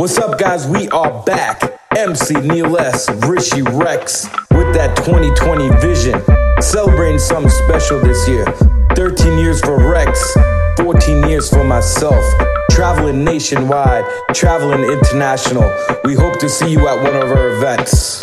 What's up, guys? We are back. MC Neil S, Rishi Rex, with that 2020 vision. Celebrating something special this year. 13 years for Rex, 14 years for myself. Traveling nationwide, traveling international. We hope to see you at one of our events.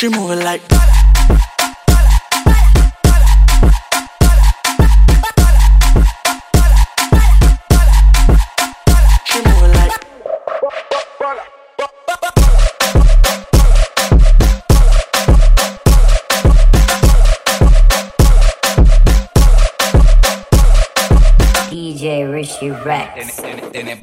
She move it like. DJ Rishi Rex. And, and, and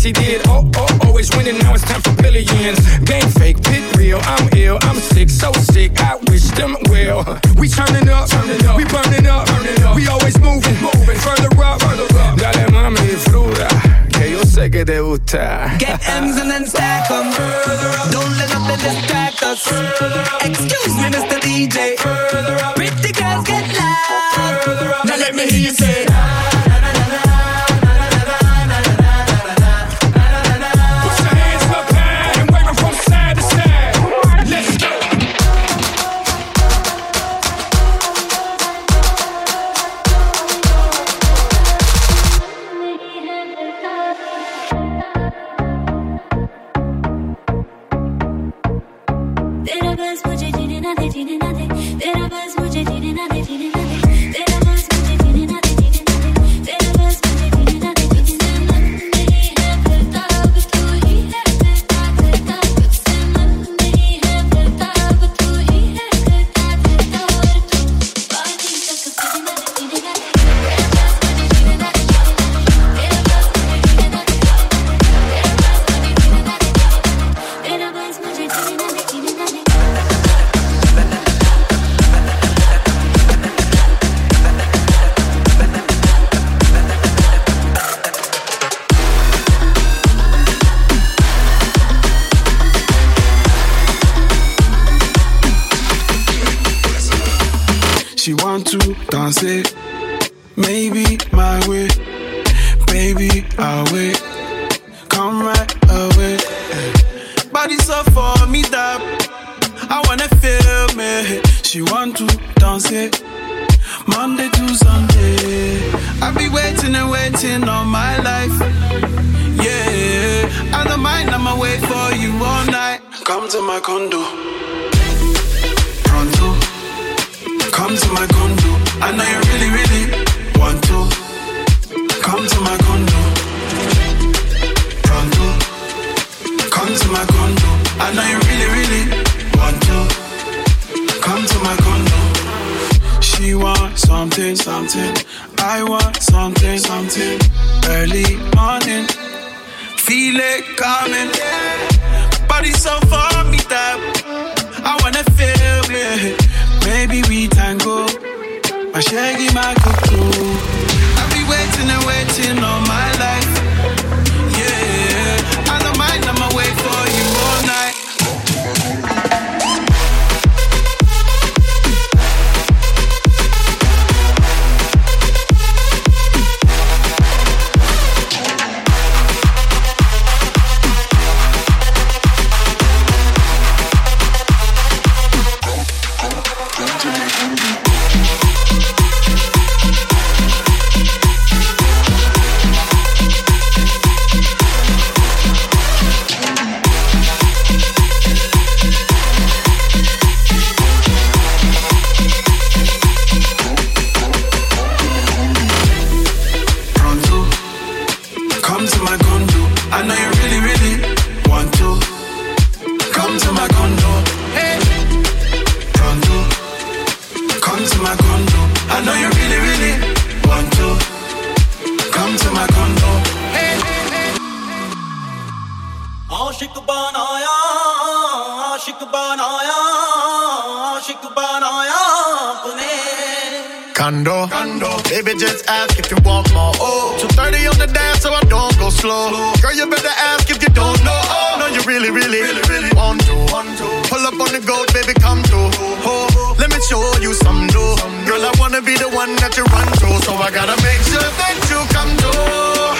yes, he did. Oh, oh, always winning. Now it's time for billions. Game fake, pit real. I'm ill. I'm sick, so sick, I wish them well. We turning up, turning up. we burning up, burning up. we always moving, moving. further up, further up. Dale mami, fruta, que yo sé que te gusta. Get M's and then stack them. Don't let nothing distract us. Excuse me, Mr. DJ. Pretty girls get loud. Now let me hear you say. to dance it, Maybe my way, baby, I'll wait. Come right away. Body's up for me that I wanna feel me. She want to dance it Monday to Sunday. I be waiting and waiting all my life. Yeah, I don't mind. I'ma wait for you all night. Come to my condo. Come to my condo. I know you really, really want to. Come to my condo. condo. Come to my condo. I know you really, really want to. Come to my condo. She want something, something. I want something, something. Early morning. Feel it coming. Body so for me that I wanna feel it baby, we tango. My shaggy, my cuckoo. I've been waiting and waiting all my life. Baby, just ask if you want more. Oh, 230 on the dance, so I don't go slow. Girl, you better ask if you don't know. Oh, no, you really, really, really, really want to. Pull up on the goat, baby, come through. Oh, let me show you some new. Girl, I wanna be the one that you run to, so I gotta make sure that you come through.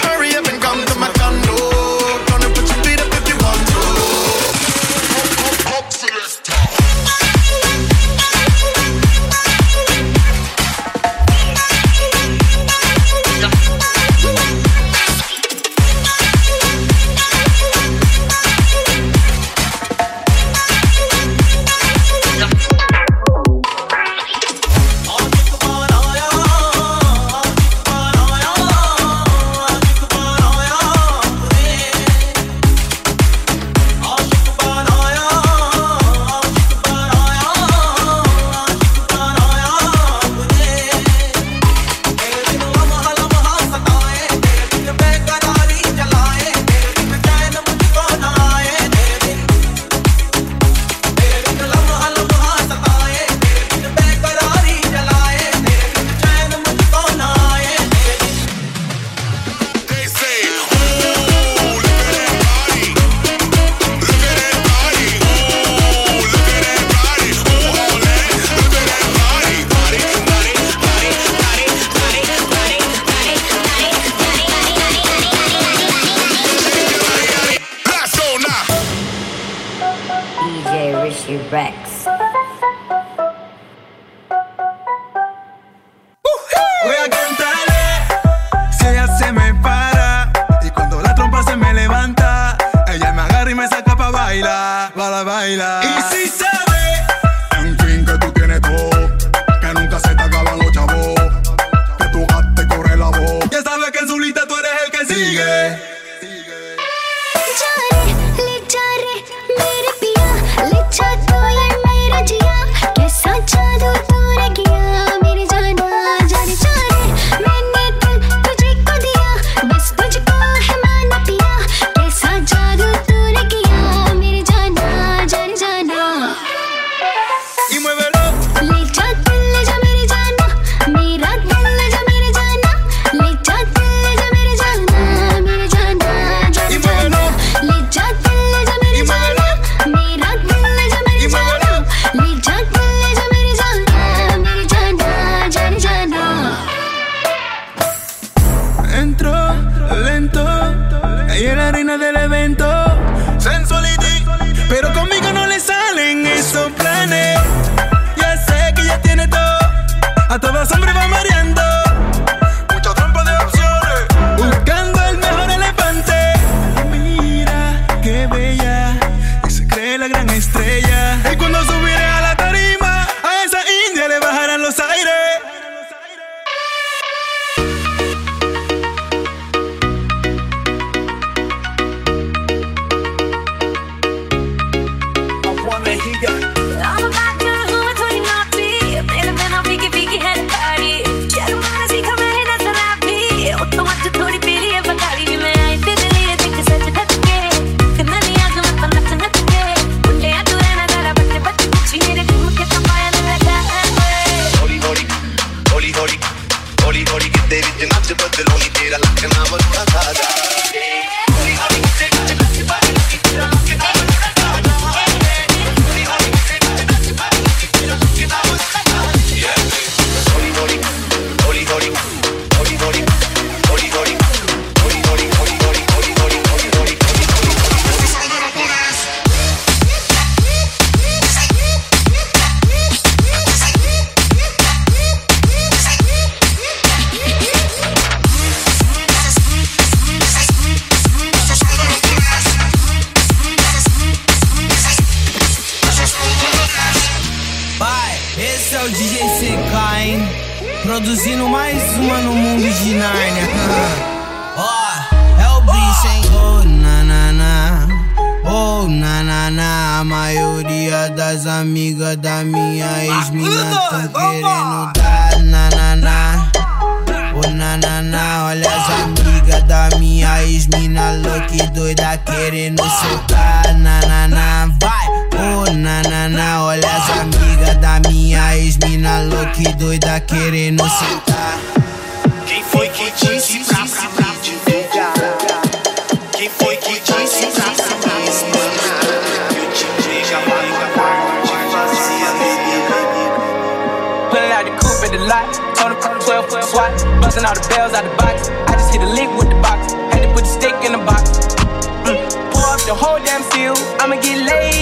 baila. Y la gran estrella. Y cuando subí maioria das amigas da minha ex-mina tão querendo dar nananá. Ô na nananá, olha as amigas da minha ex-mina louca e doida querendo soltar na Vai, ô na nananá, olha as amigas da minha ex-mina louca e doida querendo soltar. Quem foi que disse pra on the 12 foot swat. Busting all the bells out the box. I just hit a lick with the box. Had to put the stick in the box. Mm. Pour up the whole damn seal. I'ma get laid.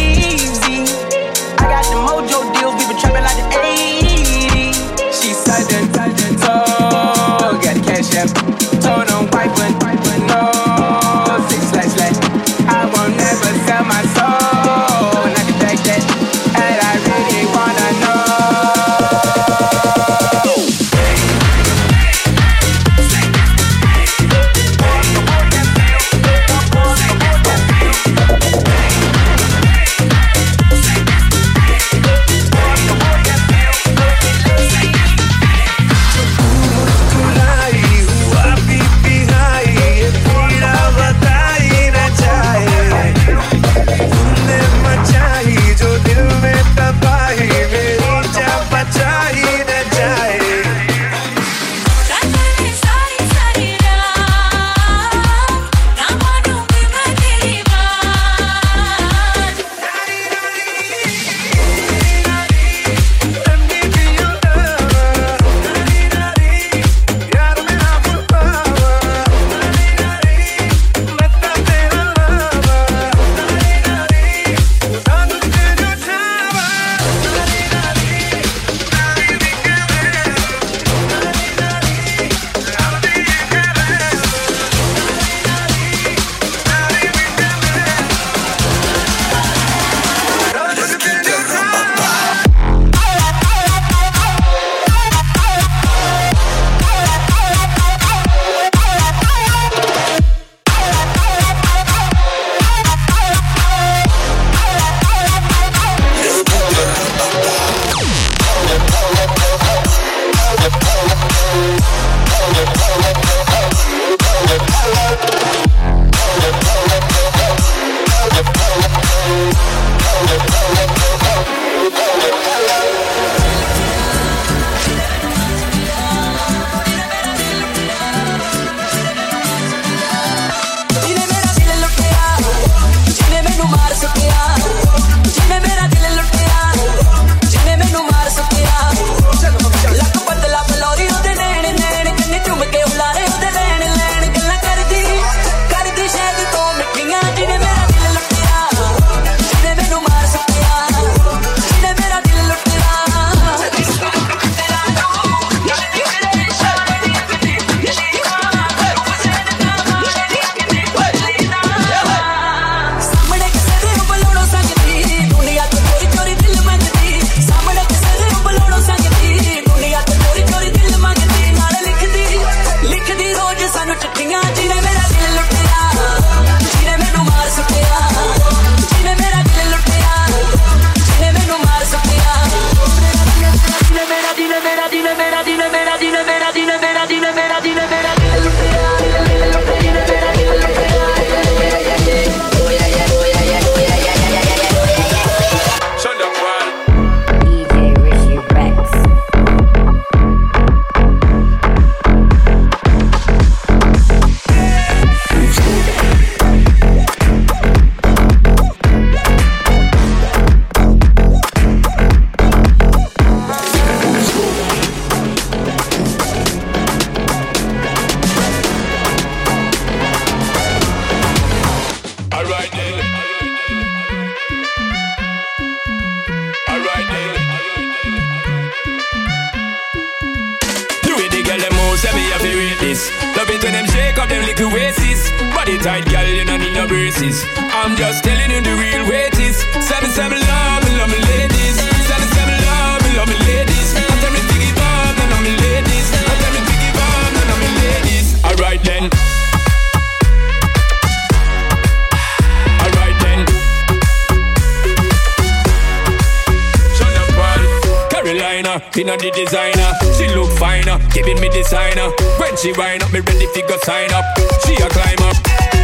Inna the designer. She look finer, giving me designer. When she wind up, me ready to go sign up. She a climb up.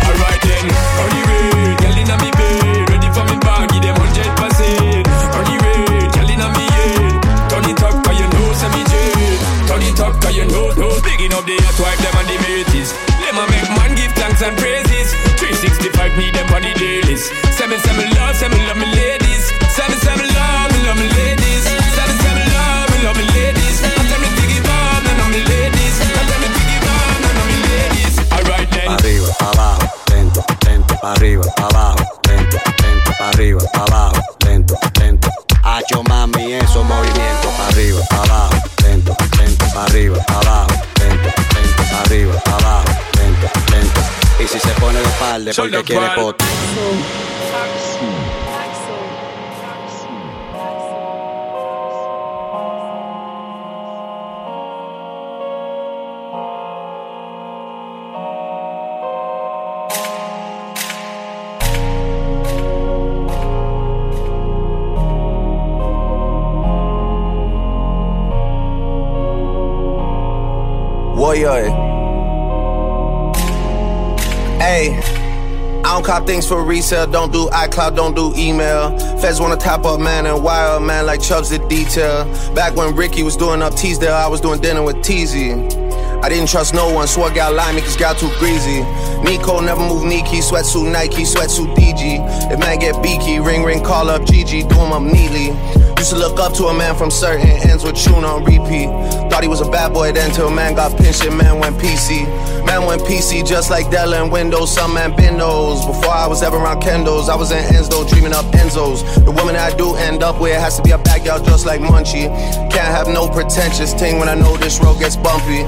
Alright then, on the way, girl inna me bed, ready for me bag, give them hundred percent. On the way, girl inna me head, turn it up 'cause you know say me. Turn it up 'cause you know, know. Bigging up the hot wife them and the mateys. Them a make man give thanks and praises. 365 need them on the dailies. Seven seven love, seven love me ladies. Pone de espalda porque Shoulder quiere pad. Warrior. Eh? Hey. Don't cop things for resale, don't do iCloud, don't do email. Feds wanna top up man and wire man like Chubbs did detail. Back when Ricky was doing up Teasdale, I was doing dinner with Teasy. I didn't trust no one, swore gal lie me cause gal too greasy. Nico never move Nike, sweatsuit Nike, sweatsuit DG. If man get beaky, ring ring, call up GG, do him up neatly. Used to look up to a man from certain ends with tune on repeat. Thought he was a bad boy then till man got pinched and man went PC. Man went PC just like Dell and Windows, some man those. Before I was ever around Kendos, I was in Enzo dreaming up Enzos. The woman I do end up with has to be a bad backyard just like Munchie. Can't have no pretentious thing when I know this road gets bumpy.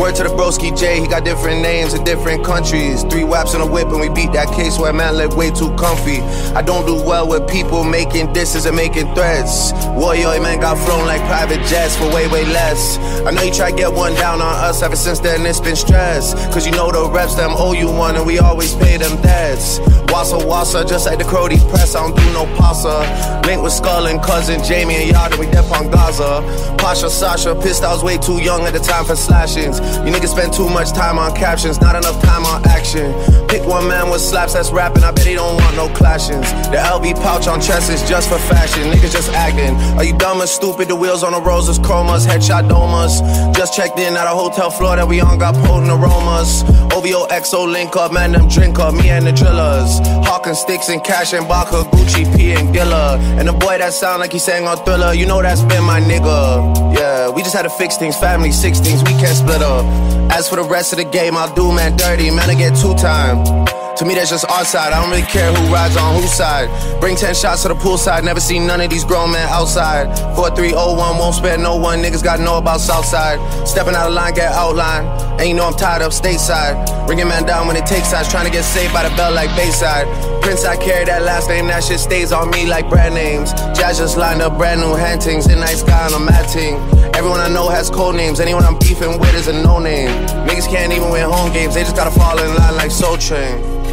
Word to the broski J, he got different names in different countries. Three whaps in a whip and we beat that case where man lived way too comfy. I don't do well with people making disses and making threats. Warrior man got flown like private jets for way, way less. I know you try to get one down on us ever since then, it's been stress. Cause you know the reps them owe you one and we always pay them debts. Wassa wassa, just like the Crody press, I don't do no pasta. Link with Skull and cousin Jamie and Yard, and we dep on Gaza. Pasha Sasha, pissed I was way too young at the time for slashings. You niggas spend too much time on captions, not enough time on action. Pick one man with slaps that's rapping, I bet he don't want no clashings. The LB pouch on chest is just for fashion, niggas just acting. Are you dumb or stupid? The wheels on the roses, chromas, headshot domas. Just checked in at a hotel floor that we on, got potent aromas. OVO XO link up, man, them drink up, me and the drillers. Hawking sticks and cash and Baka, Gucci, P and Gilla. And the boy that sound like he sang on Thriller, you know that's been my nigga. Yeah, we just had to fix things, family, six things, we can't split up. As for the rest of the game, I'll do man dirty, man, I get two time. To me, that's just our side. I don't really care who rides on whose side. Bring 10 shots to the poolside. Never seen none of these grown men outside. 4301 won't spare no one. Niggas gotta know about Southside. Stepping out of line, get outline. And you know I'm tired of stateside. Bringing man down when it takes sides. Trying to get saved by the bell like Bayside. Prince, I carry that last name. That shit stays on me like brand names. Jazz just lined up brand new hantings. In night sky on a matting. Everyone I know has code names. Anyone I'm beefing with is a no name. Niggas can't even win home games. They just gotta fall in line like Soul Train.